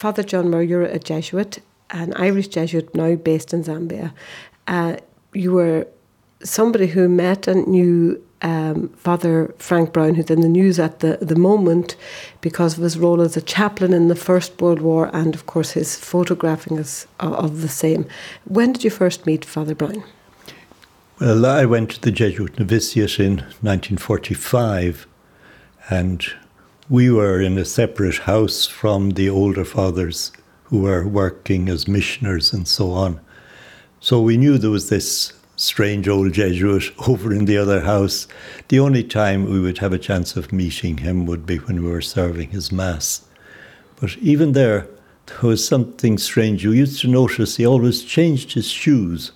Father John you're a Jesuit, an Irish Jesuit now based in Zambia. Uh, you were somebody who met and knew um, Father Frank Browne, who's in the news at the, the moment because of his role as a chaplain in the First World War and, of course, his photographing of, of the same. When did you first meet Father Browne? Well, I went to the Jesuit novitiate in 1945 and we were in a separate house from the older fathers who were working as missioners and so on. So we knew there was this strange old Jesuit over in the other house. The only time we would have a chance of meeting him would be when we were serving his Mass. But even there, there was something strange. You used to notice he always changed his shoes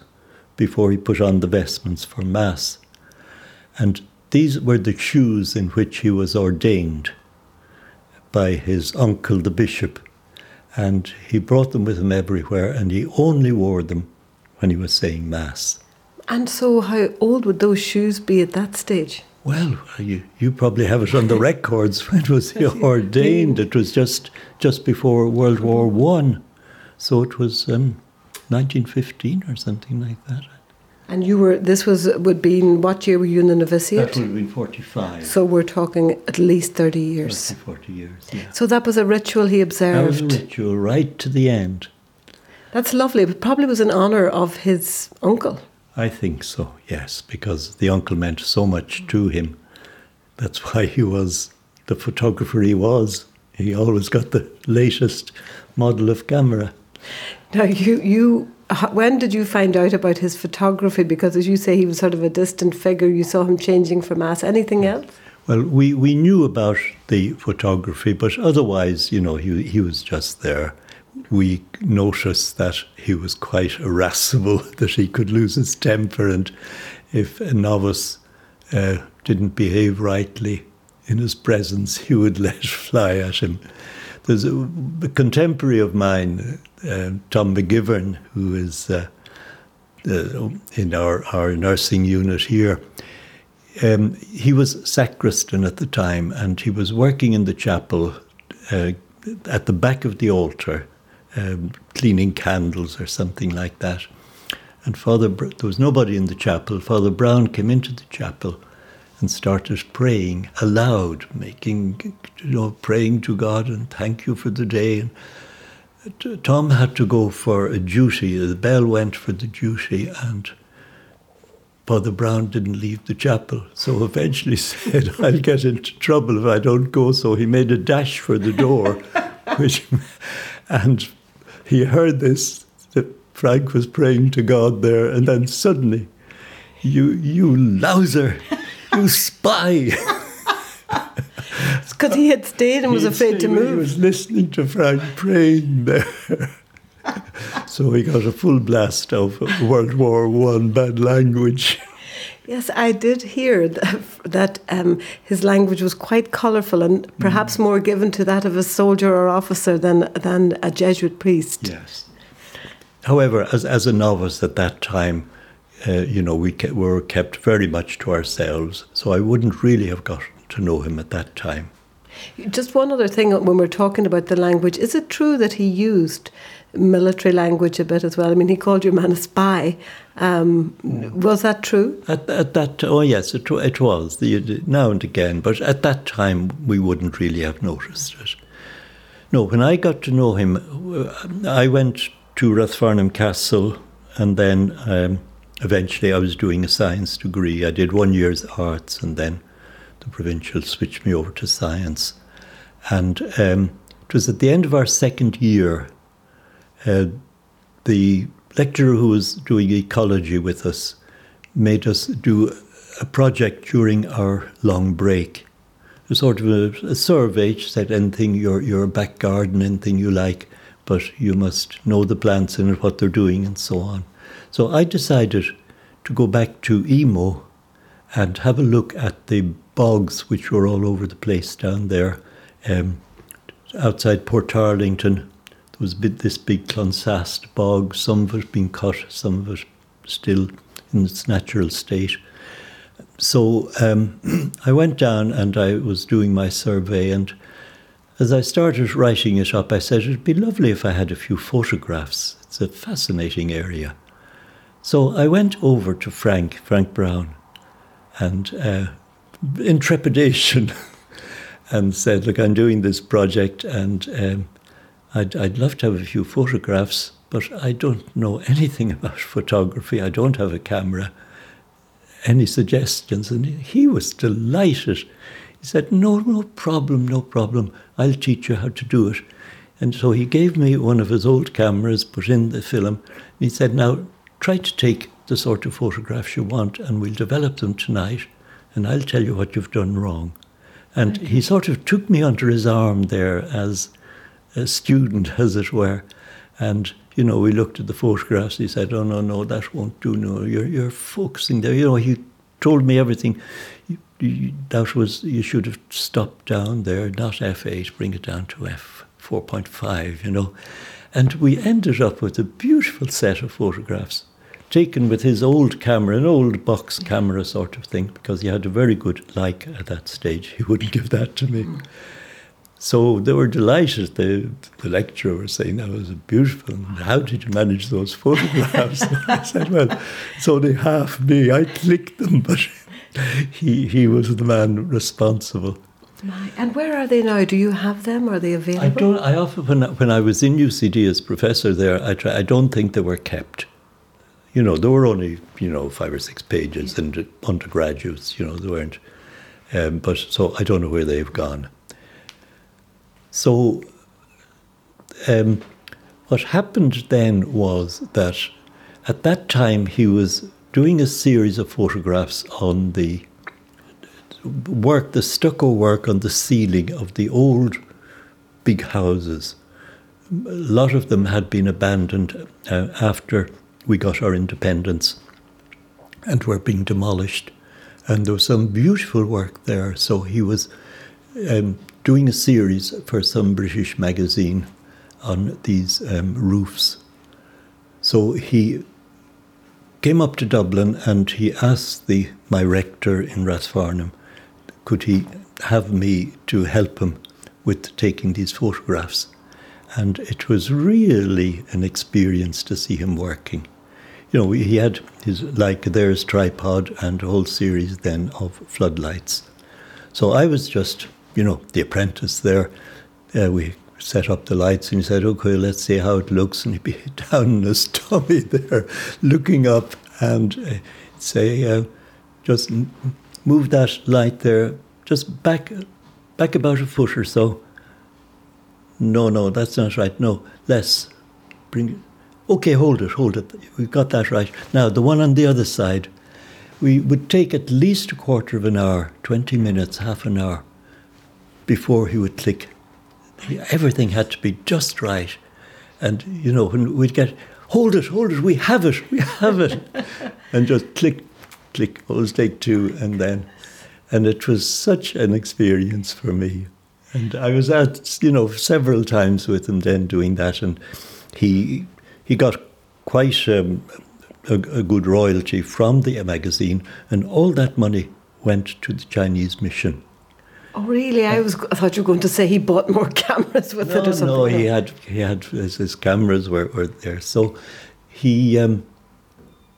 before he put on the vestments for Mass. And these were the shoes in which he was ordained by his uncle, the bishop, and he brought them with him everywhere, and he only wore them when he was saying Mass. And so, how old would those shoes be at that stage? Well, you, you probably have it on the records. When was he ordained? It was just just before World War One, so it was um, 1915 or something like that. And you were, this was, would be in what year were you in the novitiate? That would have been 45. So we're talking at least 30 years. 30, 40 years, yeah. So that was a ritual he observed? That was a ritual right to the end. That's lovely, but probably was in honour of his uncle. I think so, yes, because the uncle meant so much to him. That's why he was the photographer he was. He always got the latest model of camera. Now, you, you when did you find out about his photography? Because as you say, he was sort of a distant figure. You saw him changing for mass. Anything else? Well, we, we knew about the photography, but otherwise, you know, he, he was just there. We noticed that he was quite irascible, that he could lose his temper, and if a novice uh, didn't behave rightly in his presence, he would let fly at him. There's a, a contemporary of mine, uh, Tom McGivern, who is uh, uh, in our, our nursing unit here. Um, he was sacristan at the time, and he was working in the chapel uh, at the back of the altar, um, cleaning candles or something like that. And Father, there was nobody in the chapel. Father Browne came into the chapel and started praying aloud, making, you know, praying to God and thank you for the day. And Tom had to go for a duty. Uh, the bell went for the duty, and Father Browne didn't leave the chapel. So eventually said, I'll get into trouble if I don't go. So he made a dash for the door, which, and he heard this, that Frank was praying to God there, and then suddenly, you, you louser, you spy. Because he had stayed and was afraid to move. He was listening to Frank praying there. so he got a full blast of World War One bad language. Yes, I did hear that, that um, his language was quite colourful and perhaps mm. more given to that of a soldier or officer than than a Jesuit priest. Yes. However, as as a novice at that time, uh, you know, we ke- were kept very much to ourselves, so I wouldn't really have gotten to know him at that time. Just one other thing when we're talking about the language, is it true that he used military language a bit as well? I mean, he called your man a spy. Um, was that true? At, at, that, oh yes, it, it was now and again, but at that time we wouldn't really have noticed it. No, when I got to know him, uh, I went to Rathfarnham Castle, and then um, eventually I was doing a science degree. I did one year's arts, and then the provincial switched me over to science. And um, it was at the end of our second year, uh, the lecturer who was doing ecology with us made us do a project during our long break. Sort of a, a survey, said anything, your, your back garden, anything you like, but you must know the plants and what they're doing and so on. So I decided to go back to Emo and have a look at the bogs which were all over the place down there. Um, outside Portarlington, there was this big Clonsast bog, some of it being cut, some of it still in its natural state. So um, I went down and I was doing my survey, and as I started writing it up, I said it'd be lovely if I had a few photographs. It's a fascinating area. So I went over to Frank, Frank Browne, and uh, in trepidation, and said, Look, I'm doing this project and um, I'd, I'd love to have a few photographs, but I don't know anything about photography. I don't have a camera. Any suggestions? And he was delighted. He said, No, no problem, no problem. I'll teach you how to do it. And so he gave me one of his old cameras, put in the film. he said, Now try to take the sort of photographs you want, and we'll develop them tonight, and I'll tell you what you've done wrong. And he sort of took me under his arm there as a student, as it were. And, you know, we looked at the photographs. He said, Oh, no, no, that won't do. No, you're, you're focusing there. You know, he told me everything. You, you, that was, you should have stopped down there, not F8, bring it down to F4.5, you know. And we ended up with a beautiful set of photographs taken with his old camera, an old box camera sort of thing, because he had a very good Leica at that stage. He wouldn't give that to me. So they were delighted. The, the lecturer was saying that was beautiful. How did you manage those photographs? I said, well, it's only half me. I clicked them, but he, he was the man responsible. And where are they now? Do you have them? Are they available? I don't. I often, when, when I was in UCD as professor there, I, try, I don't think they were kept you know, there were only, you know, five or six pages and undergraduates, you know, there weren't. Um, but so I don't know where they've gone. So um, what happened then was that at that time he was doing a series of photographs on the work, the stucco work on the ceiling of the old big houses. A lot of them had been abandoned uh, after we got our independence and were being demolished. And there was some beautiful work there. So he was um, doing a series for some British magazine on these um, roofs. So he came up to Dublin and he asked the my rector in Rathfarnham, could he have me to help him with taking these photographs? And it was really an experience to see him working you know, he had his like there's tripod and a whole series then of floodlights. So I was just, you know, the apprentice there. Uh, we set up the lights and he said, okay, let's see how it looks. And he'd be down in his tummy there, looking up and uh, say, uh, just move that light there, just back, back about a foot or so. No, no, that's not right. No, less. Bring okay, hold it, hold it. We've got that right. Now, the one on the other side, we would take at least a quarter of an hour, 20 minutes, half an hour before he would click. Everything had to be just right. And, you know, when we'd get, hold it, hold it, we have it, we have it. and just click, click, always take two, and then. And it was such an experience for me. And I was out, you know, several times with him then doing that. And he he got quite um, a, a, good royalty from the magazine, and all that money went to the Chinese mission. Oh, really? I was. I thought you were going to say he bought more cameras with no, it or something. No, he had. He had his, his cameras were, were there. So he, um,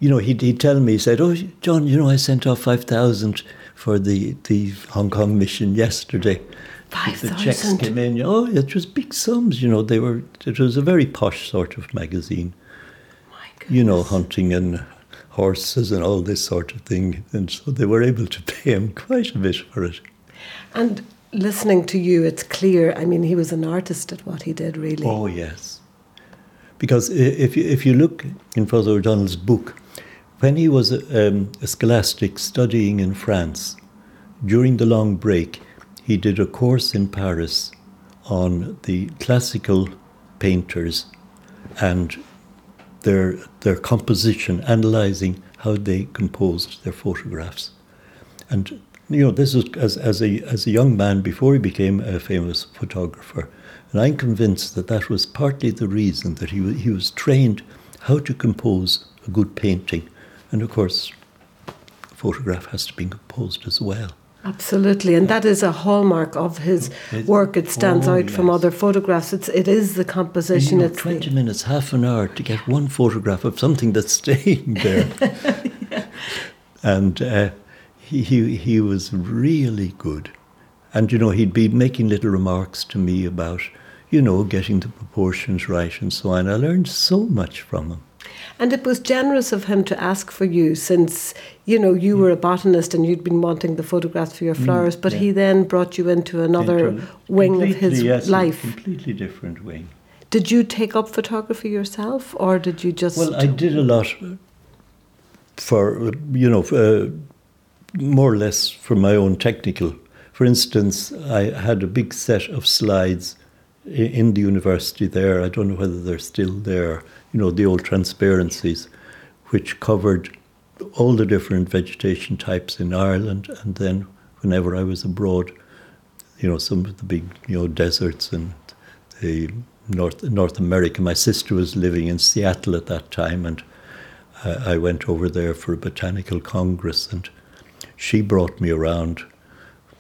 you know, he'd, he'd tell me. He said, "Oh, John, you know, I sent off five thousand for the the Hong Kong mission yesterday." Five the checks came in. Oh, it was big sums. You know, they were. It was a very posh sort of magazine. You know, hunting and horses and all this sort of thing, and so they were able to pay him quite a bit for it. And listening to you, it's clear. I mean, he was an artist at what he did, really. Oh yes, because if you, if you look in Father O'Donnell's book, when he was um, a scholastic studying in France during the long break, he did a course in Paris on the classical painters and their their composition, analysing how they composed their photographs. And you know, this was as, as a as a young man before he became a famous photographer, and I'm convinced that that was partly the reason that he he was trained how to compose a good painting, and of course, a photograph has to be composed as well. Absolutely, and that is a hallmark of his It- work. It stands oh, out from other photographs. It's it is the composition. you know, it's 20 the, minutes, half an hour to get one photograph of something that's staying there. And uh, he, he, he was really good. And, you know, he'd be making little remarks to me about, you know, getting the proportions right and so on. I learned so much from him. And it was generous of him to ask for you, since you know you were a botanist and you'd been wanting the photographs for your flowers. but Mm, yeah. he then brought you into another Into a wing of his yes, a life. completely different wing. Did you take up photography yourself, or did you just? Well, I did a lot for, you know, uh, more or less for my own technical. For instance, I had a big set of slides in the university there. I don't know whether they're still there, you know, the old transparencies, which covered all the different vegetation types in Ireland. And then whenever I was abroad, you know, some of the big, you know, deserts and the North North America. My sister was living in Seattle at that time, and I, I went over there for a botanical congress, and she brought me around,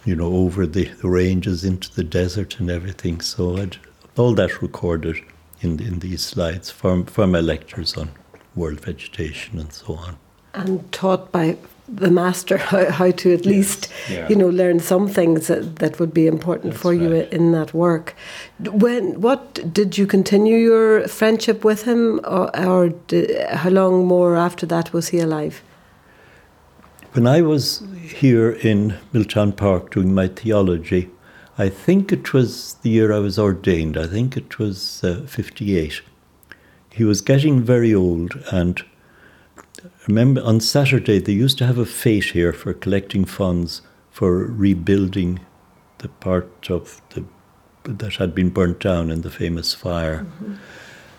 you know, over the, the ranges into the desert and everything. So I'd all that recorded in in these slides for for my lectures on world vegetation and so on. and taught by the master how, how to at least yeah. you know learn some things that, that would be important That's for you in that work when what did you continue your friendship with him or, or di how long more after that was he alive When I was here in Milltown Park doing my theology, I think it was the year I was ordained. I think it was uh, 58. He was getting very old, and remember on Saturday they used to have a fete here for collecting funds for rebuilding the part of the that had been burnt down in the famous fire.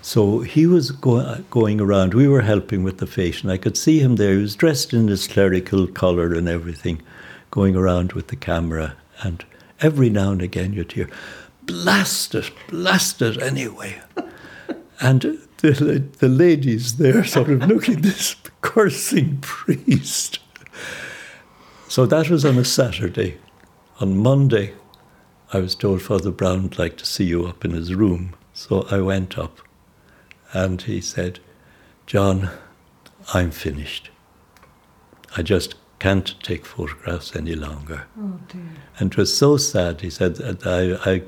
So he was go- going around. We were helping with the fete, and I could see him there. He was dressed in his clerical collar and everything, going around with the camera. And every now and again you'd hear, "Blast it, blast it anyway." and the, the ladies there sort of looking at this cursing priest. So that was on a Saturday. On Monday, I was told Father Browne would like to see you up in his room. So I went up and he said, John, I'm finished. I just can't take photographs any longer. oh dear And it was so sad. He said that I, I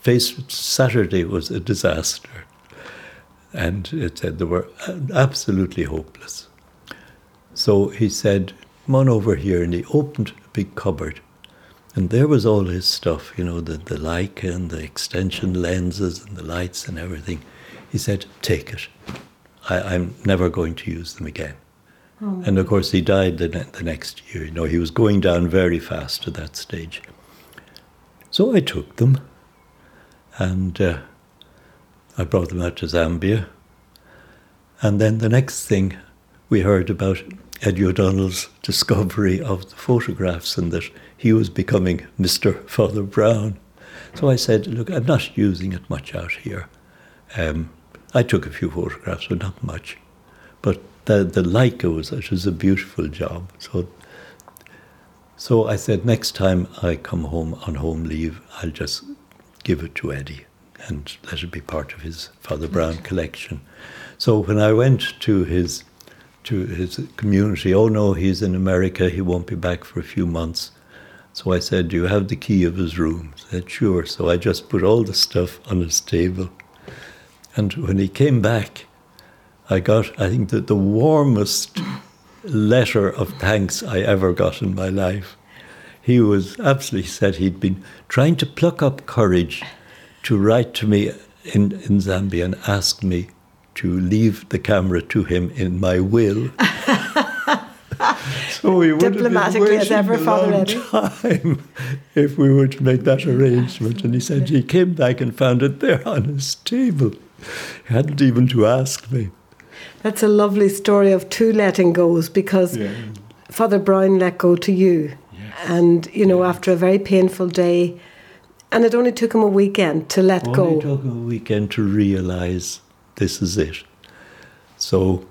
faced Saturday was a disaster. And it said they were absolutely hopeless. So he said, Come on over here. And he opened a big cupboard. And there was all his stuff, you know, the, the Leica and the extension lenses and the lights and everything. He said, Take it. I, I'm never going to use them again. And of course, he died the, ne- the next year. You know, he was going down very fast at that stage. So I took them and uh, I brought them out to Zambia. And then the next thing we heard about Eddie O'Donnell's discovery of the photographs and that he was becoming Mr. Father Browne. So I said, Look, I'm not using it much out here. Um, I took a few photographs, but not much. But the, the Leica was, it was a beautiful job. So, so I said, next time I come home on home leave, I'll just give it to Eddie and let it be part of his Father Browne collection. So when I went to his to his community, oh no, he's in America, he won't be back for a few months. So I said, Do you have the key of his room? He said, Sure. So I just put all the stuff on his table. And when he came back, I got, I think, the, the warmest letter of thanks I ever got in my life. He was absolutely said he'd been trying to pluck up courage to write to me in, in Zambia and ask me to leave the camera to him in my will. so we would Diplomatically have as been ever, waiting a Father Eddie. time if we were to make that arrangement. And he said he came back and found it there on his table. He hadn't even to ask me. That's a lovely story of two letting goes because Father Browne let go to you. And, you know, after a very painful day, and it only took him a weekend to let Only go. took a weekend to realise this is it. So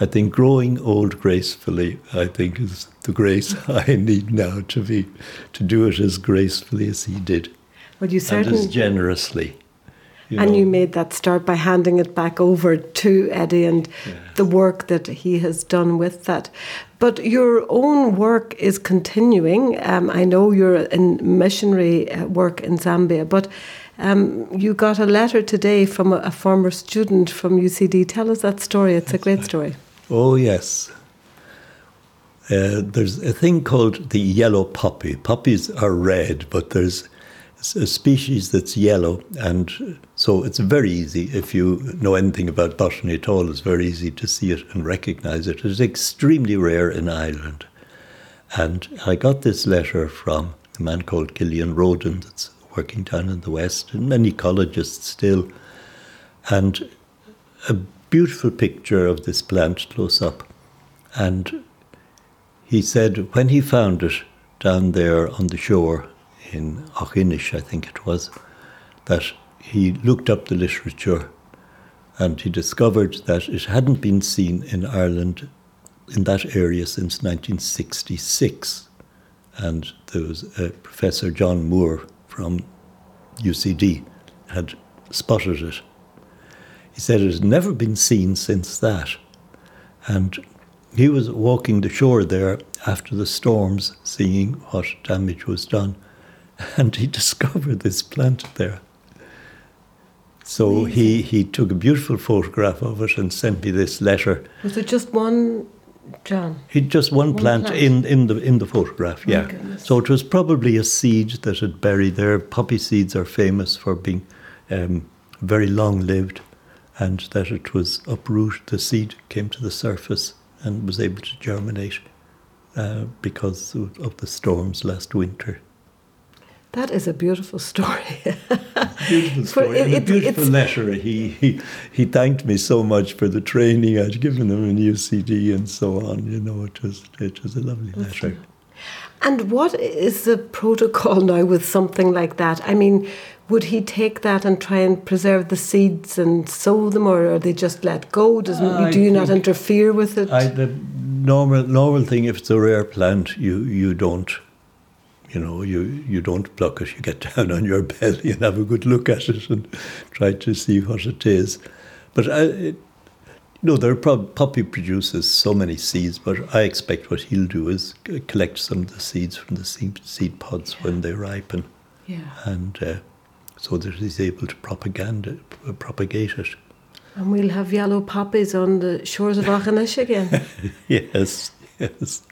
I think growing old gracefully, I think, is the grace I need now to be to do it as gracefully as he did. Well, you and certainly as generously. You and know. you made that start by handing it back over to Eddie and the work that he has done with that. But your own work is continuing. Um, I know you're in missionary uh, work in Zambia, but um, you got a letter today from a, a former student from UCD. Tell us that story. It's a great story. Oh, yes. Uh, there's a thing called the yellow poppy. Poppies are red, but there's a species that's yellow, and so it's very easy. If you know anything about botany at all, it's very easy to see it and recognize it. It's extremely rare in Ireland. And I got this letter from a man called Gillian Roden that's working down in the West, and many ecologists still. And a beautiful picture of this plant close up. And he said when he found it down there on the shore in Aughinish, I think it was, that he looked up the literature and he discovered that it hadn't been seen in Ireland in that area since 1966. And there was a Professor John Moore from UCD had spotted it. He said it had never been seen since that. And he was walking the shore there after the storms, seeing what damage was done, and he discovered this plant there. So he, he took a beautiful photograph of it and sent me this letter. Was it just one, John? He just one, One plant, plant. in in the in the photograph, My yeah. So it was probably a seed that had buried there. Poppy seeds are famous for being um, very long lived, and that it was uprooted. The seed came to the surface and was able to germinate uh, because of the storms last winter. That is a beautiful story. Beautiful story. it- and a beautiful it's- letter. He, he he thanked me so much for the training I'd given him in UCD and so on. You know, it was it was a lovely letter. And what is the protocol now with something like that? I mean, would he take that and try and preserve the seeds and sow them, or are they just let go? Does I do you not interfere with it? I, the normal normal thing, if it's a rare plant, you you don't, you know, you you don't pluck it. You get down on your belly and have a good look at it and try to see what it is. But I, it, you know, there are prob- poppy produces so many seeds, but I expect what he'll do is collect some of the seeds from the seed, seed pods when they ripen, yeah. and uh, so that he's able to propaganda, propagate it. And we'll have yellow poppies on the shores of Aughinish again. yes, yes.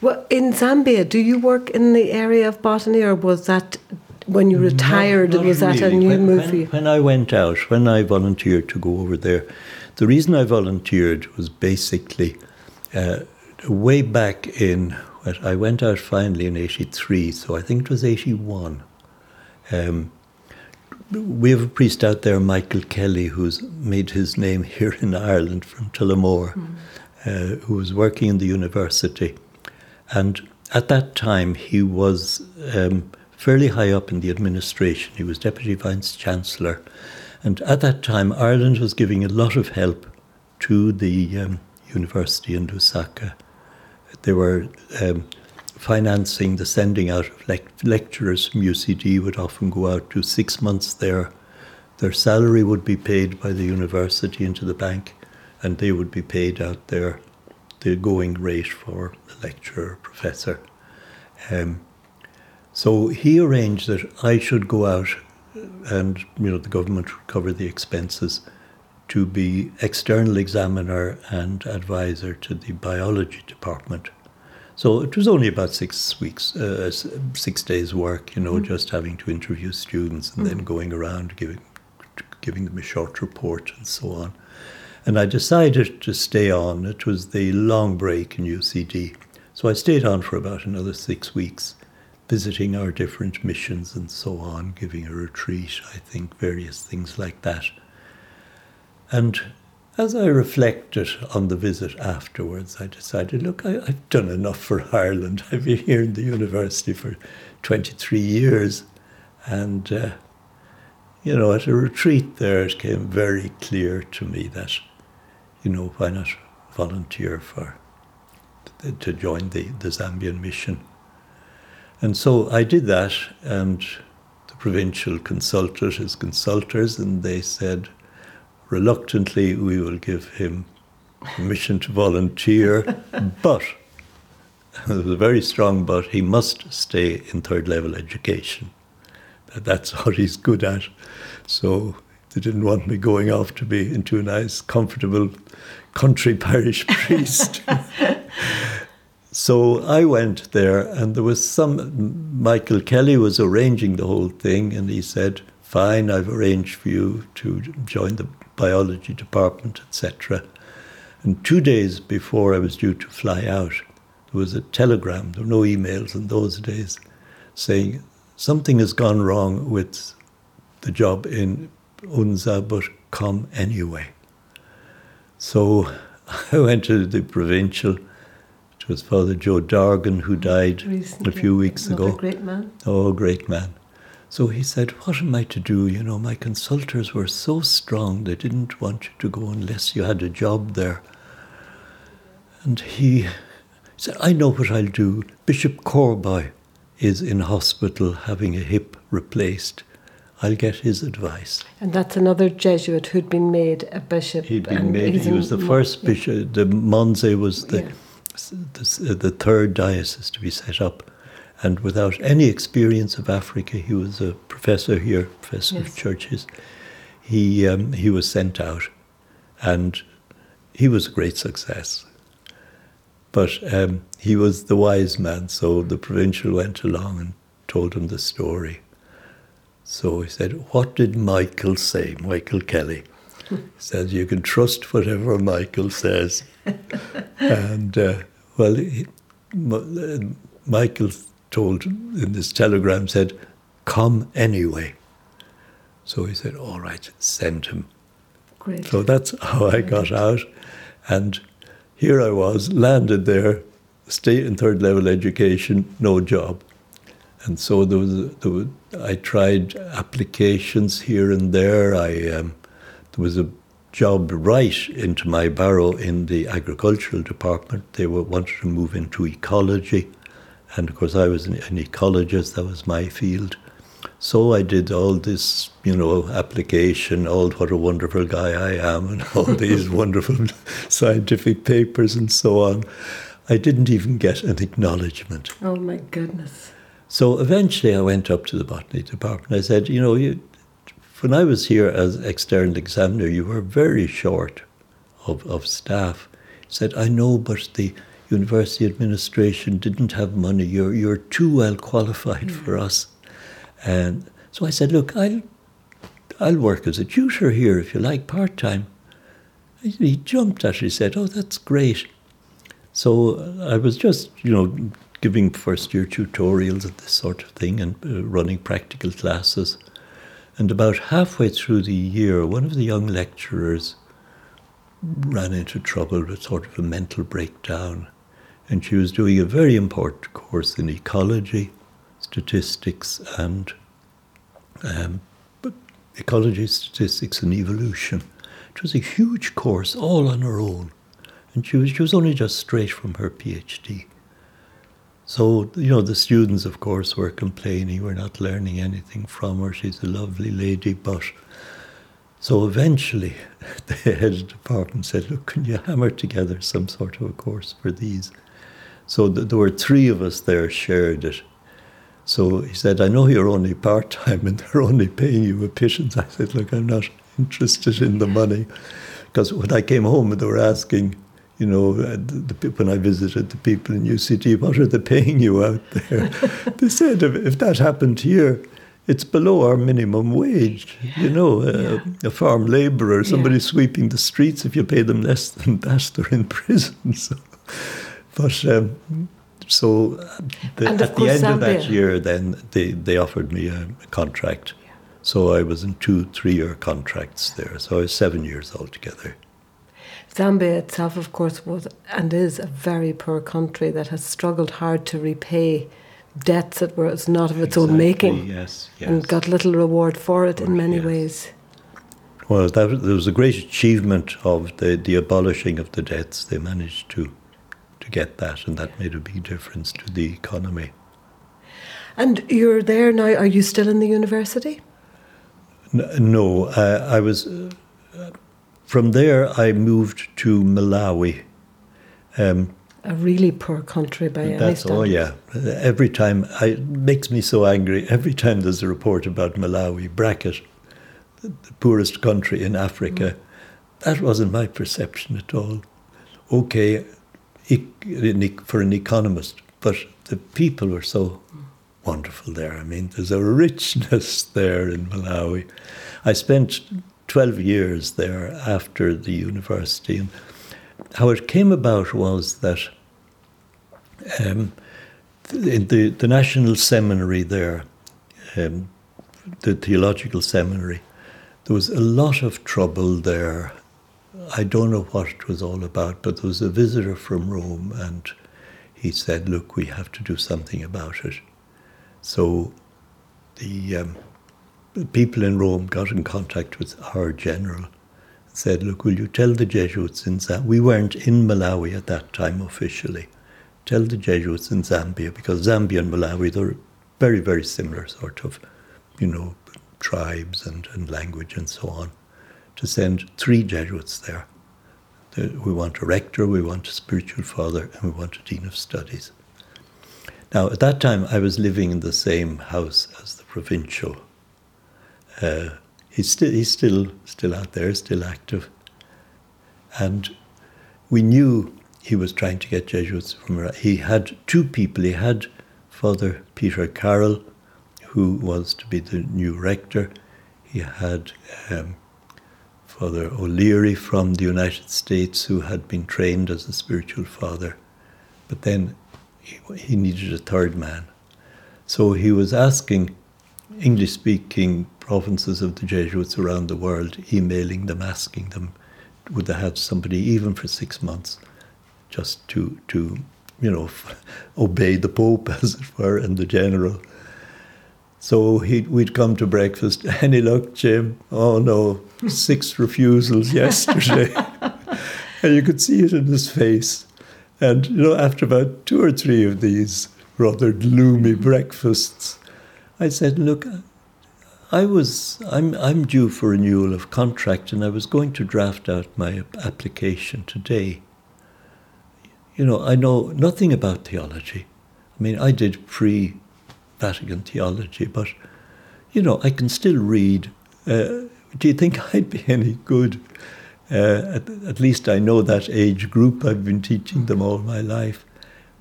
Well, in Zambia, do you work in the area of botany, or was that when you retired? Not- not was that a new when, move when, for you? When I went out, when I volunteered to go over there, the reason I volunteered was basically uh, way back in. I went out finally in '83, so I think it was '81. Um, we have a priest out there, Michael Kelly, who's made his name here in Ireland from Tullamore, uh, who was working in the university. And at that time, he was um, fairly high up in the administration. He was Deputy Vice Chancellor. And at that time, Ireland was giving a lot of help to the um, university in Lusaka. They were um, financing the sending out of lec- lecturers from UCD, would often go out, do six months there. Their salary would be paid by the university into the bank, and they would be paid out there the going rate for the lecturer professor. Um, so he arranged that I should go out and you know the government would cover the expenses to be external examiner and advisor to the biology department. So it was only about six weeks, uh, six days work, you know, just having to interview students and then going around giving giving them a short report and so on. And I decided to stay on. It was the long break in UCD. So I stayed on for about another six weeks, visiting our different missions and so on, giving a retreat, I think, various things like that. And as I reflected on the visit afterwards, I decided, look, I, I've done enough for Ireland. I've been here in the university for 23 years. And, uh, you know, at a retreat there, it came very clear to me that, you know, why not volunteer for to join the, the Zambian mission. And so I did that, and the provincial consulted his consultors, and they said, reluctantly, we will give him permission to volunteer, but there was a very strong but, he must stay in third level education. That's what he's good at. So they didn't want me going off to be into a nice, comfortable country parish priest. so I went there, and there was some. Michael Kelly was arranging the whole thing, and he said, Fine, I've arranged for you to join the biology department, etc. And two days before I was due to fly out, there was a telegram, there were no emails in those days, saying something has gone wrong with the job in Unza, but come anyway. So I went to the provincial. It was Father Joe Dargan who died Recently, a few weeks another ago. great man. Oh, great man. So he said, What am I to do? You know, my consultors were so strong, they didn't want you to go unless you had a job there. And he said, I know what I'll do. Bishop Corboy is in hospital having a hip replaced. I'll get his advice. And that's another Jesuit who'd been made a bishop. He'd been and made, he was the first yeah. bishop, the Monze was the, Yeah. the, the third diocese to be set up. And without any experience of Africa, he was a professor here, professor Yes. of churches. He, um, he was sent out, and he was a great success. But um, he was the wise man, so the provincial went along and told him the story. So he said, What did Michael say? Michael Kelly. He said, You can trust whatever Michael says. and, uh, well, he, uh, Michael told in this telegram, said, Come anyway. So he said, All right, send him. Great. So that's how I got out. And here I was, landed there, state and third level education, no job. And so there was, there was I tried applications here and there. I um, there was a job right into my barrow in the agricultural department. They were wanted to move into ecology, and of course I was an, an ecologist. That was my field. So I did all this, you know, application, all what a wonderful guy I am, and all these wonderful scientific papers and so on. I didn't even get an acknowledgement. oh my goodness. So eventually I went up to the botany department. I said, you know, you, when I was here as external examiner, you were very short of, of staff. He said, I know, but the university administration didn't have money. You're, you're too well qualified for hmm. us. And so I said, look, I'll, I'll work as a tutor here if you like, part time. He jumped at it. He said, oh, that's great. So I was just, you know, giving first year tutorials and this sort of thing and uh, running practical classes. And about halfway through the year, one of the young lecturers ran into trouble with sort of a mental breakdown. And she was doing a very important course in ecology, statistics, and um, ecology, statistics, and evolution. It was a huge course, all on her own. And she was, she was only just straight from her PhD. So, you know, the students, of course, were complaining we're not learning anything from her. She's a lovely lady, but. So eventually, the head of the department said, Look, can you hammer together some sort of a course for these? So th- there were three of us there shared it. So he said, I know you're only part time and they're only paying you a pittance. I said, Look, I'm not interested in the money. Because when I came home, they were asking, you know, uh, the, the, when I visited the people in UCD, what are they paying you out there? they said, if, if that happened here, it's below our minimum wage. You know, uh, a farm labourer, somebody Yeah. sweeping the streets, if you pay them less than that, they're in prison. So, but um, so the, at the end of that Zambia- year, then they, they offered me a, a contract. So I was in two, three year contracts there. So I was seven years altogether. Zambia itself, of course, was and is a very poor country that has struggled hard to repay debts that were not of its own making Yes, yes. and got little reward for it in many Yes. ways. Well, that, there was a great achievement of the, the abolishing of the debts. They managed to to get that, and that made a big difference to the economy. And you're there now. Are you still in the university? no, uh, I was. Uh, from there, I moved to Malawi. Um, a really poor country by any standards. Oh yeah, every time I, it makes me so angry. Every time there's a report about Malawi, bracket, the, the poorest country in Africa, mm. that wasn't my perception at all. Okay, for an economist, but the people were so wonderful there. I mean, there's a richness there in Malawi. I spent 12 years there after the university, and how it came about was that um, in the, the national seminary there, um, the theological seminary, there was a lot of trouble there I don't know what it was all about, but there was a visitor from Rome and he said, Look, we have to do something about it. So the, um, the people in Rome got in contact with our general and said, Look, will you tell the Jesuits in Zambia? We weren't in Malawi at that time officially. Tell the Jesuits in Zambia, because Zambia and Malawi, they're very, very similar sort of, you know, tribes and, and language and so on to send three Jesuits there. We want a rector, we want a spiritual father, and we want a dean of studies. Now, at that time, I was living in the same house as the provincial. Uh, he's still he's still still out there, still active, and we knew he was trying to get Jesuits from. He had two people. He had Father Peter Carroll, who was to be the new rector. He had um, Father O'Leary from the United States, who had been trained as a spiritual father. But then he, he needed a third man. So he was asking English speaking provinces of the Jesuits around the world, emailing them, asking them, would they have somebody even for six months just to, to you know, obey the Pope, as it were, and the general. So we'd come to breakfast. Any luck, Jim? Oh no, six refusals yesterday. and you could see it in his face. And, you know, after about two or three of these rather gloomy breakfasts, I said, look, I was, I'm, I'm due for renewal of contract and I was going to draft out my application today. You know, I know nothing about theology. I mean, I did pre Vatican theology, but you know, I can still read. Uh, do you think I'd be any good? Uh, at, at, least I know that age group. I've been teaching them all my life.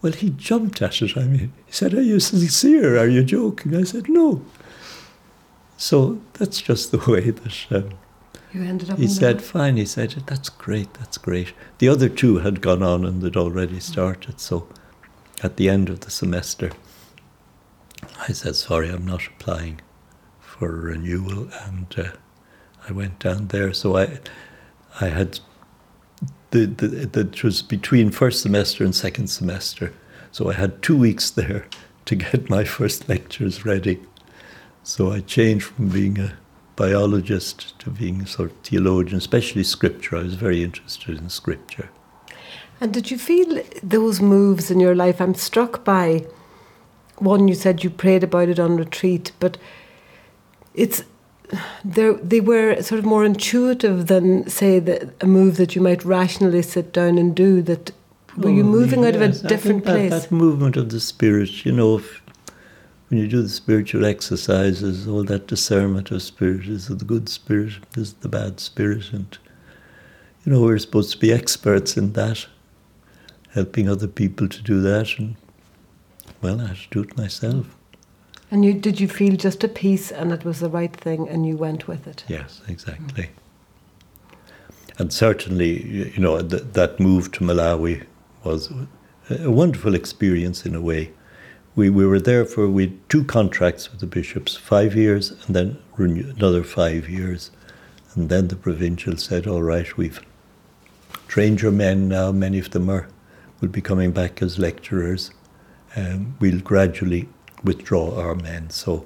Well, he jumped at it. I mean, he said, Are you sincere? Are you joking? I said, No. So that's just the way that. Um, you ended up. He said, "Fine." He said, "That's great. That's great." The other two had gone on and had already started. So, at the end of the semester, I said, sorry, I'm not applying for renewal. And uh, I went down there. So I, I had, the, the, that was between first semester and second semester. So I had two weeks there to get my first lectures ready. So I changed from being a biologist to being a sort of theologian, especially scripture. I was very interested in scripture. And did you feel those moves in your life? I'm struck by one you said you prayed about it on retreat, but it's they were sort of more intuitive than say the, a move that you might rationally sit down and do. That were you oh, moving yes, out of a different place? That, that, movement of the spirit, you know, if, when you do the spiritual exercises, all that discernment of spirit is the good spirit, is the bad spirit, and you know we're supposed to be experts in that, helping other people to do that, and well, I had to do it myself. And you did you feel just a peace and it was the right thing and you went with it? Yes, exactly. Mm. And certainly, you know, th- that move to Malawi was a wonderful experience in a way. We, we were there for we had two contracts with the bishops, five years and then another five years. And then the provincial said, all right, we've trained your men now. Many of them are will be coming back as lecturers um, we'll gradually withdraw our men. So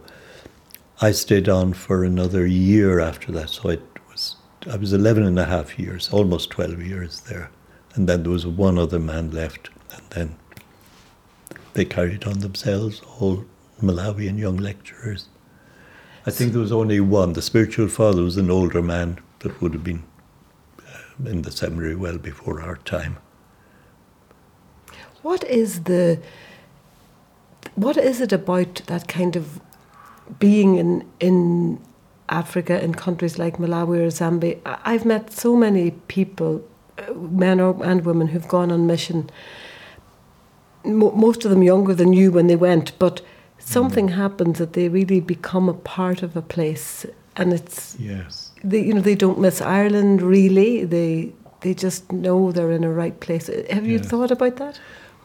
I stayed on for another year after that. So it was I was 11 and a half years, almost 12 years there. And then there was one other man left. And then they carried it on themselves, all Malawian young lecturers. I think there was only one. The spiritual father was an older man that would have been uh, in the seminary well before our time. What is the what is it about that kind of being in in Africa in countries like Malawi or Zambia? I've met so many people, uh, men and women, who've gone on mission. Most of them younger than you when they went, but something mm. happens that they really become a part of a place, and it's yes. They, you know, they don't miss Ireland really. They they just know they're in a right place. Have you thought about that?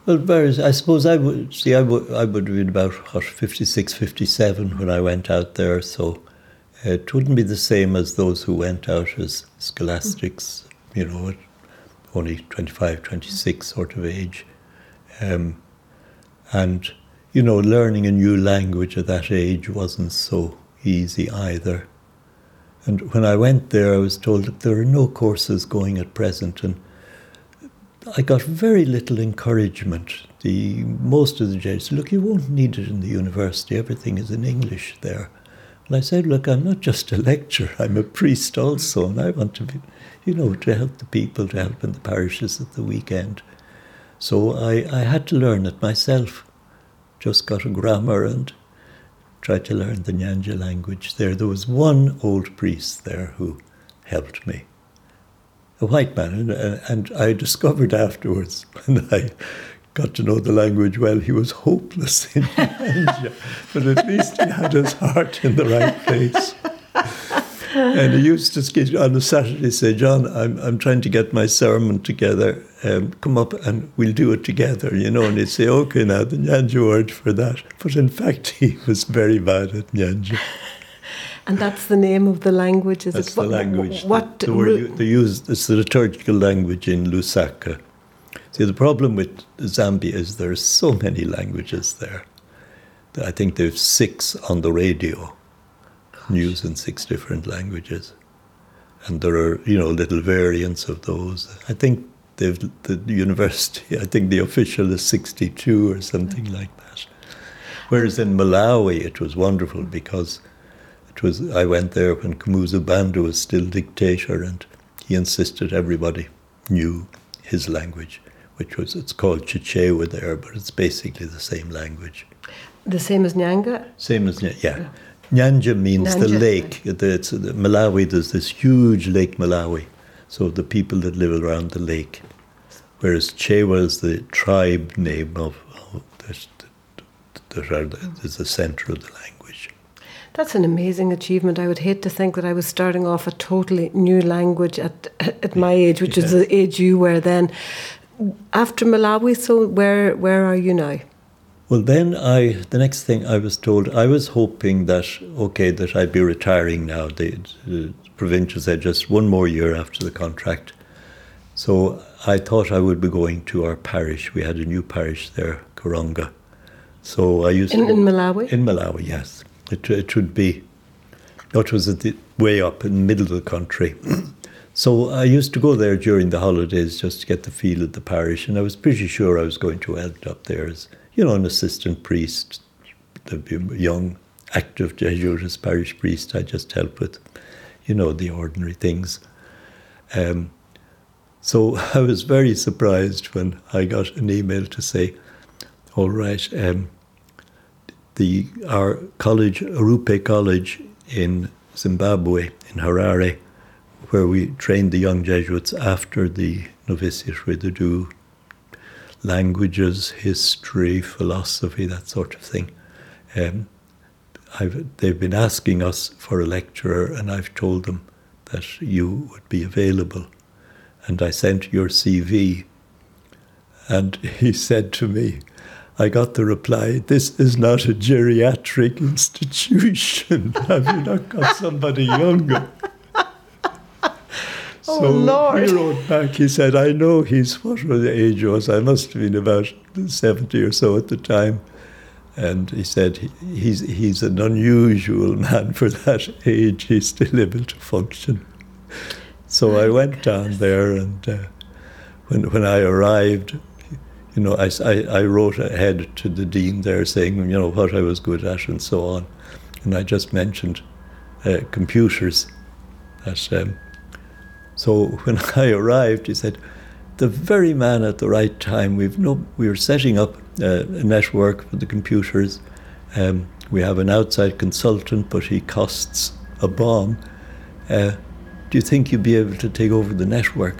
Well, various. I suppose I would see. I would. I would have been about what, 56, 57 when I went out there. So it wouldn't be the same as those who went out as scholastics. You know, at only 25, 26 sort of age, um, and you know, learning a new language at that age wasn't so easy either. And when I went there, I was told that there are no courses going at present, and I got very little encouragement. The most of the judges said, "Look, you won't need it in the university. Everything is in English there." And I said, "Look, I'm not just a lecturer. I'm a priest also, and I want to be, you know, to help the people, to help in the parishes at the weekend." So I, I had to learn it myself. Just got a grammar and tried to learn the Nyanja language there. There was one old priest there who helped me a white man, and, uh, and I discovered afterwards when I got to know the language well, he was hopeless in Nyanja. but at least he had his heart in the right place. and he used to on a Saturday say, John, I'm, I'm trying to get my sermon together. Um, come up and we'll do it together, you know. And he'd say, okay, now the Nyanja word for that. But in fact, he was very bad at Nyanja. And that's the name of the language, is that's it? the what, language. What the, the word they use, it's the liturgical language in Lusaka. See, the problem with Zambia is there are so many languages there. I think there's six on the radio. News in six different languages. And there are, you know, little variants of those. I think the university, I think the official is 62 or something like that. Whereas in Malawi, it was wonderful because it was I went there when Kamuzu Banda was still dictator, and he insisted everybody knew his language, which was it's called Chichewa there, but it's basically the same language. The same as Nyanja. Same as yeah. yeah. Nyanja means Nyanja. the lake. It's, the, Malawi, there's this huge lake Malawi, so the people that live around the lake. Whereas Chewa is the tribe name of, of that, that are the, is the centre of the language. That's an amazing achievement. I would hate to think that I was starting off a totally new language at at my age, which is the age you were then. After Malawi, so where where are you now? Well, then I the next thing I was told I was hoping that okay that I'd be retiring now. The, the provincial said just one more year after the contract, so I thought I would be going to our parish. We had a new parish there, Karonga. So I used in, to, in Malawi. In Malawi, yes. It, it would be, it was at the, way up in the middle of the country. so I used to go there during the holidays just to get the feel of the parish, and I was pretty sure I was going to end up there as, you know, an assistant priest, the young, active Jesuit parish priest. I just help with, you know, the ordinary things. Um, so I was very surprised when I got an email to say, all right, um, the our college, Arrupe College in Zimbabwe, in Harare, where we trained the young Jesuits after the novitiate they do languages, history, philosophy, that sort of thing. Um, they've been asking us for a lecturer, and I've told them that you would be available. And I sent your CV. And he said to me, I got the reply, This is not a geriatric institution. Have you not got somebody younger? Oh, so Lord. he wrote back, he said, I know he's, what the age was? I must have been about 70 or so at the time. And he said, he's, he's an unusual man for that age. He's still able to function. So I went down there, and uh, when when I arrived, you know, I, I, I wrote ahead to the dean there saying, you know, what I was good at and so on, and I just mentioned uh, computers. That, um, so when I arrived, he said, the very man at the right time. We've no, we were setting up uh, a network for the computers. Um, we have an outside consultant, but he costs a bomb. Uh, do you think you'd be able to take over the network?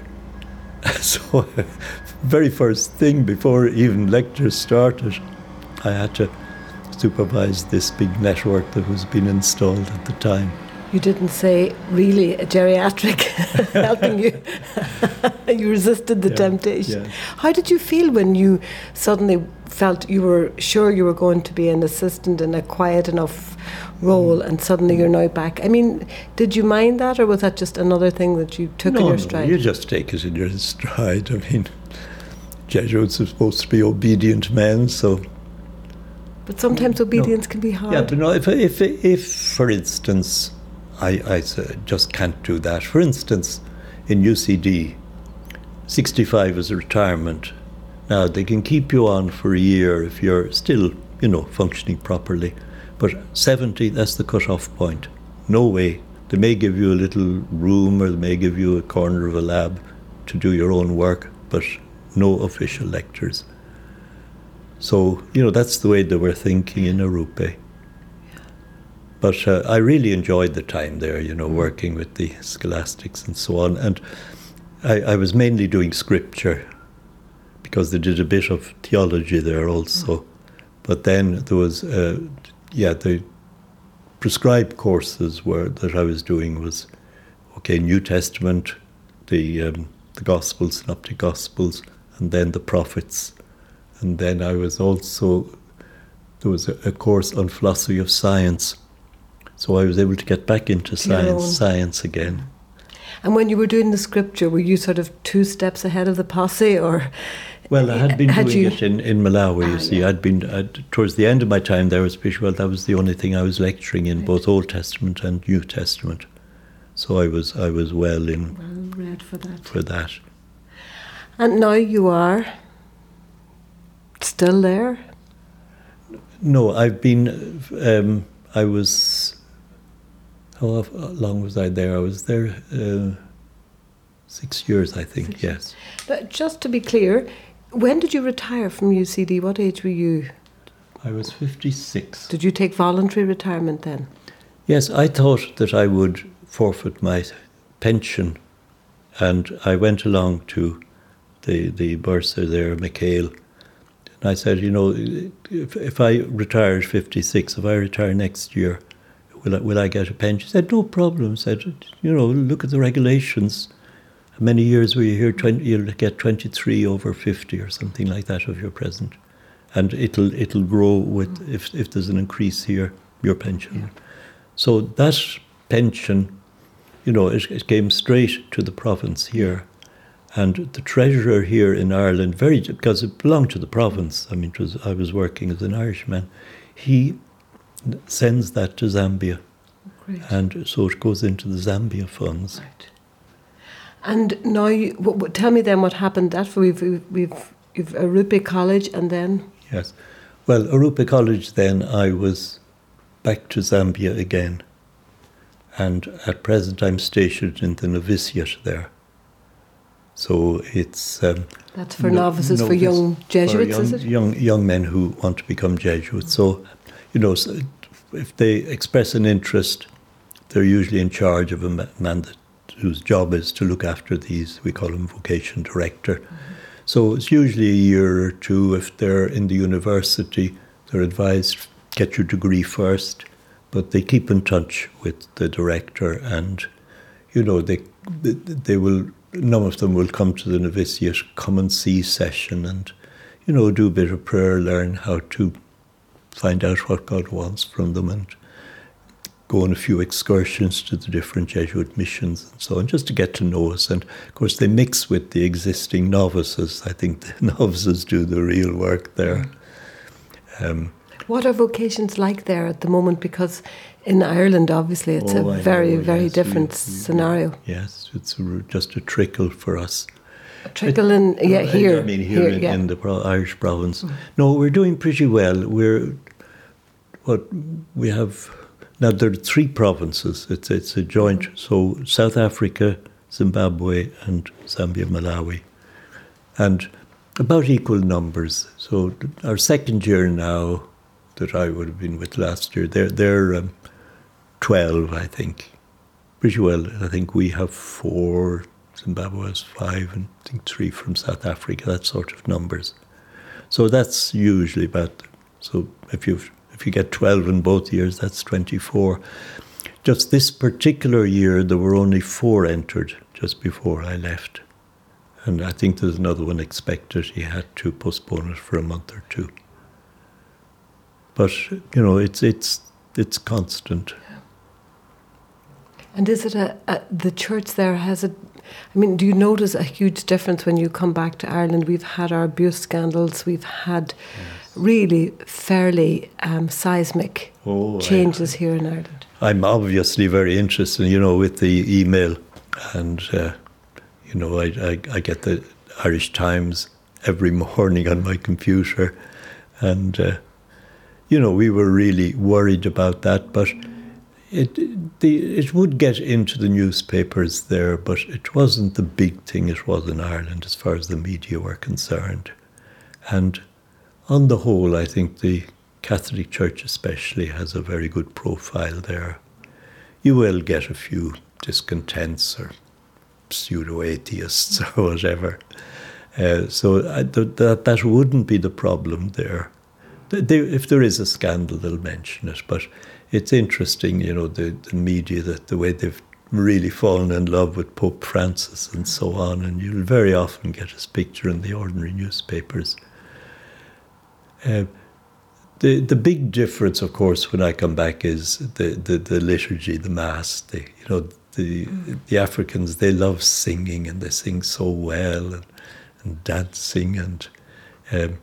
so, very first thing before even lectures started, I had to supervise this big network that was being installed at the time. You didn't say really a geriatric helping you. you resisted the yeah, temptation. Yeah. How did you feel when you suddenly felt you were sure you were going to be an assistant in a quiet enough role mm. and suddenly you're mm. now back? I mean, did you mind that or was that just another thing that you took no, in your stride? No, you just take it in your stride. I mean, Jesuits are supposed to be obedient men, so. But sometimes mm, obedience no. can be hard. Yeah, but no, if, if, if for instance, I, I just can't do that. For instance, in UCD, 65 is retirement. Now, they can keep you on for a year if you're still, you know, functioning properly. But 70, that's the cut-off point. No way. They may give you a little room or they may give you a corner of a lab to do your own work, but no official lectures. So, you know, that's the way they were thinking in Arrupe. But uh, I really enjoyed the time there, you know, working with the scholastics and so on. And I, I was mainly doing scripture because they did a bit of theology there also. Mm. But then there was, uh, yeah, the prescribed courses were that I was doing was, okay, New Testament, the um, the Gospels, Synoptic Gospels, and then the prophets. And then I was also, there was a, a course on philosophy of science so I was able to get back into science, science again. And when you were doing the scripture, were you sort of two steps ahead of the posse, or? Well, I had been had doing you... it in, in Malawi. Ah, you see, yeah. I'd been I'd, towards the end of my time there was well. That was the only thing I was lecturing in, right. both Old Testament and New Testament. So I was I was well in well read for that. For that. And now you are still there. No, I've been. Um, I was how long was I there? I was there uh, six years, I think, six yes. But just to be clear, when did you retire from UCD? What age were you? I was 56. Did you take voluntary retirement then? Yes, I thought that I would forfeit my pension, and I went along to the, the bursar there, Michael, and I said, you know, if, if I retire at 56, if I retire next year, will I, will I get a pension? He said, no problem. I said, you know, look at the regulations. How many years were you here? 20, you'll get 23 over 50 or something like that of your present. And it'll, it'll grow with, if, if there's an increase here, your pension. Yeah. So that pension, you know, it, it came straight to the province here. And the treasurer here in Ireland, very because it belonged to the province. I mean, was, I was working as an Irishman. He sends that to Zambia. Great. And so it goes into the Zambia funds. Right. And now, you, w- w- tell me then what happened after we've, we've, we've, we've Arrupe College and then? Yes. Well, Arrupe College, then I was back to Zambia again. And at present, I'm stationed in the novitiate there. So it's um, that's for no, novices, novice, for young Jesuits, for young, is it? Young young men who want to become Jesuits. So you know, if they express an interest, they're usually in charge of a man that, whose job is to look after these. We call him vocation director. Mm-hmm. So it's usually a year or two. If they're in the university, they're advised get your degree first, but they keep in touch with the director, and you know they they will. None of them will come to the novitiate come and see session and you know do a bit of prayer, learn how to find out what God wants from them and go on a few excursions to the different Jesuit missions and so on, just to get to know us. And of course, they mix with the existing novices. I think the novices do the real work there. Um, What are vocations like there at the moment? Because in Ireland, obviously, it's Oh, a I very, know, very yes, different we- we- scenario. Yes, it's just a trickle for us. A trickle in, yeah, here. I mean, here, in, yeah. in the Irish province. No, we're doing pretty well. We're what we have now. There are three provinces. It's it's a joint. So South Africa, Zimbabwe, and Zambia, Malawi, and about equal numbers. So our second year now, that I would have been with last year, they're they're um, twelve, I think. Pretty well. I think we have four. Zimbabwe has five, and I think three from South Africa. That sort of numbers. So that's usually about. So if you if you get twelve in both years, that's twenty four. Just this particular year, there were only four entered just before I left, and I think there's another one expected. He had to postpone it for a month or two. But you know, it's it's it's constant. And is it a, a the church there has a? I mean, do you notice a huge difference when you come back to Ireland? We've had our abuse scandals. We've had really fairly um, seismic Oh, I- changes here in Ireland. I'm obviously very interested, you know, with the email, and uh, you know, I, I I get the Irish Times every morning on my computer, and uh, you know, we were really worried about that, but it the it would get into the newspapers there, but it wasn't the big thing it was in Ireland as far as the media were concerned, and on the whole, I think the Catholic Church especially has a very good profile there. You will get a few discontents or pseudo atheists or whatever. Uh, so I, th- that that wouldn't be the problem there. Th- they, if there is a scandal, they'll mention it. But it's interesting, you know, the, the media that the way they've really fallen in love with Pope Francis and so on, and you'll very often get his picture in the ordinary newspapers. Uh, the the big difference, of course, when I come back is the, the, the liturgy, the mass. The, you know, the the Africans they love singing and they sing so well and, and dancing and um,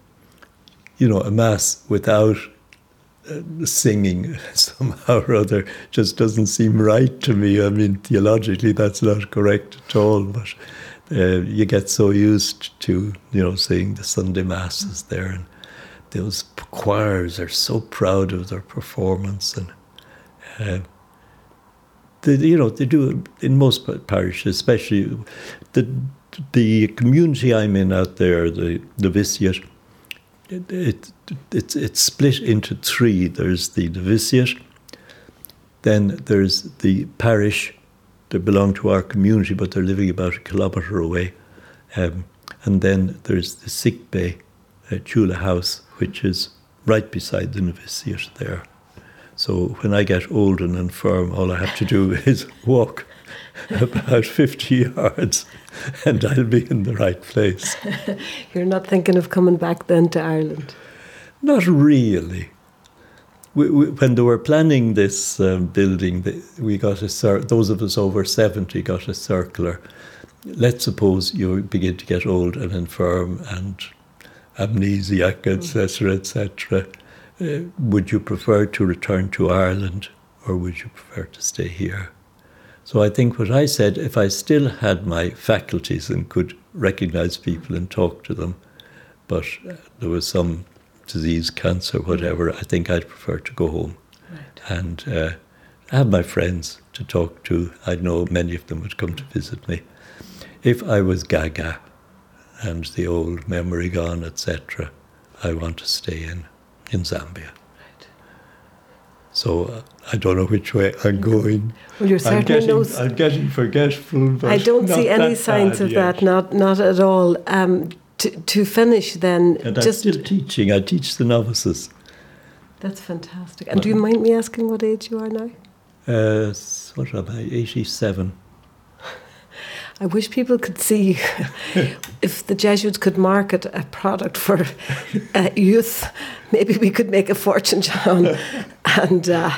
you know a mass without uh, singing somehow or other just doesn't seem right to me. I mean, theologically that's not correct at all, but. Uh, you get so used to, you know, seeing the Sunday masses there, and those choirs are so proud of their performance and uh, they, you know they do it in most parishes especially the the community I'm in out there the the Novitiate it, it, it's it's split into three. There's the novitiate then there's the parish that belong to our community but they're living about a kilometre away um, and then there's the sick bay uh, Chula House, which is right beside the novitiate there. So when I get old and infirm, all I have to do is walk about 50 yards and I'll be in the right place. You're not thinking of coming back then to Ireland. Not really. We, we, when they were planning this um, building, we got a cir- those of us over 70 got a circular. Let's suppose you begin to get old and infirm and amnesiac, etc., etc. Uh, would you prefer to return to Ireland or would you prefer to stay here? So I think what I said, if I still had my faculties and could recognize people and talk to them, but there was some disease, cancer, whatever, I think I'd prefer to go home. Right. And uh, have my friends to talk to. I know many of them would come to visit me. If I was gaga and the old memory gone, etc., I want to stay in, in Zambia. Right. So uh, I don't know which way I'm going. Well, you're I'm certainly getting, no. I'm getting forgetful, I don't see any signs of yet. that. Not not at all. Um, to to finish then, And I'm still teaching. I teach the novices. that's fantastic. And do you mind me asking what age you are now? Uh, what am I? 87. I wish people could see if the Jesuits could market a product for uh, youth. Maybe we could make a fortune, John, and uh,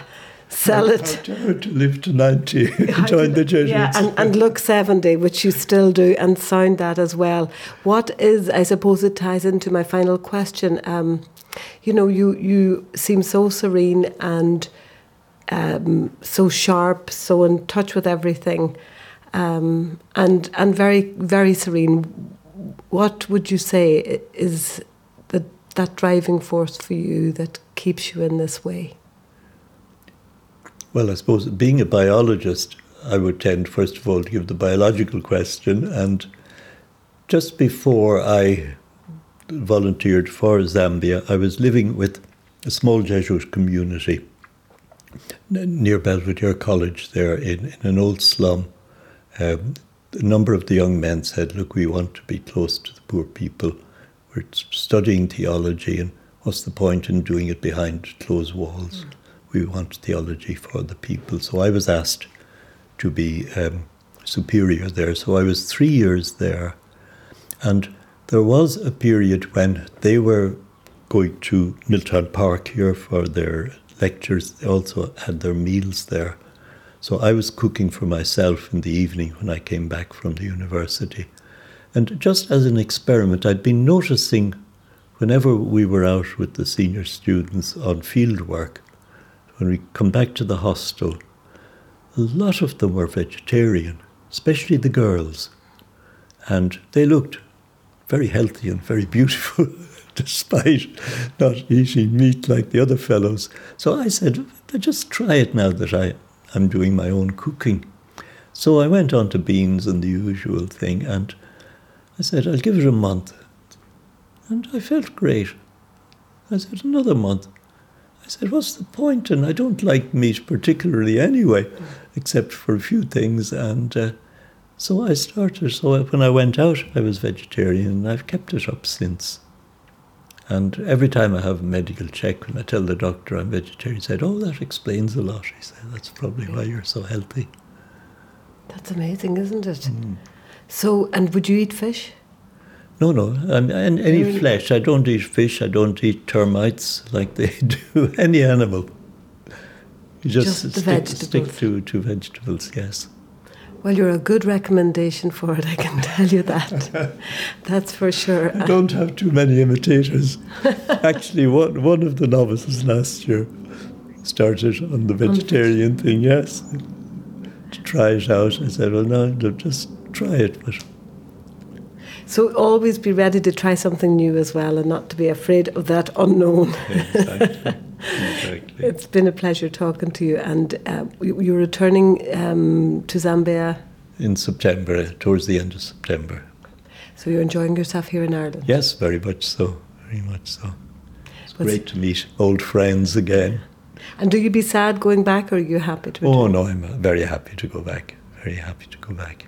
sell it. to live to 90, join the Jesuits. Yeah, and, and look 70, which you still do, and sound that as well. What is, I suppose it ties into my final question. Um, you know, you, you seem so serene and um, so sharp, so in touch with everything, um, and, and very, very serene. What would you say is the, that driving force for you that keeps you in this way? Well, I suppose being a biologist, I would tend, first of all, to give the biological question. And just before I volunteered for Zambia, I was living with a small Jesuit community near Belvedere College there in, in an old slum. Um, a number of the young men said, Look, we want to be close to the poor people. We're studying theology, and what's the point in doing it behind closed walls? Mm we want theology for the people. So I was asked to be um, superior there. So I was three years there. And there was a period when they were going to Milltown Park here for their lectures. They also had their meals there. So I was cooking for myself in the evening when I came back from the university. And just as an experiment, I'd been noticing whenever we were out with the senior students on field work, when we come back to the hostel, a lot of them were vegetarian, especially the girls. And they looked very healthy and very beautiful, despite not eating meat like the other fellows. So I said, just try it now that I, am doing my own cooking. So I went on to beans and the usual thing, and I said, I'll give it a month. And I felt great. I said, another month. I said, What's the point? And I don't like meat particularly anyway, except for a few things. And uh, so I started. So when I went out, I was vegetarian, and I've kept it up since. And every time I have a medical check, when I tell the doctor I'm vegetarian, he said, Oh, that explains a lot. He said, That's probably why you're so healthy. That's amazing, isn't it? Mm. So, and would you eat fish? No, no. Um, and any really? flesh. I don't eat fish. I don't eat termites like they do any animal. You just, just stick, stick to, to vegetables, yes. Well, you're a good recommendation for it, I can tell you that. That's for sure. I don't have too many imitators. Actually, one, one of the novices last year started on the vegetarian thing, yes, to try it out. I said, well, no, just try it. But so always be ready to try something new as well and not to be afraid of that unknown. Exactly. exactly. It's been a pleasure talking to you. And uh, you're returning um, to Zambia? In September, towards the end of September. So you're enjoying yourself here in Ireland? Yes, very much so. Very much so. It's great to meet old friends again. And do you be sad going back or are you happy to return? Oh, no, I'm very happy to go back. Very happy to go back.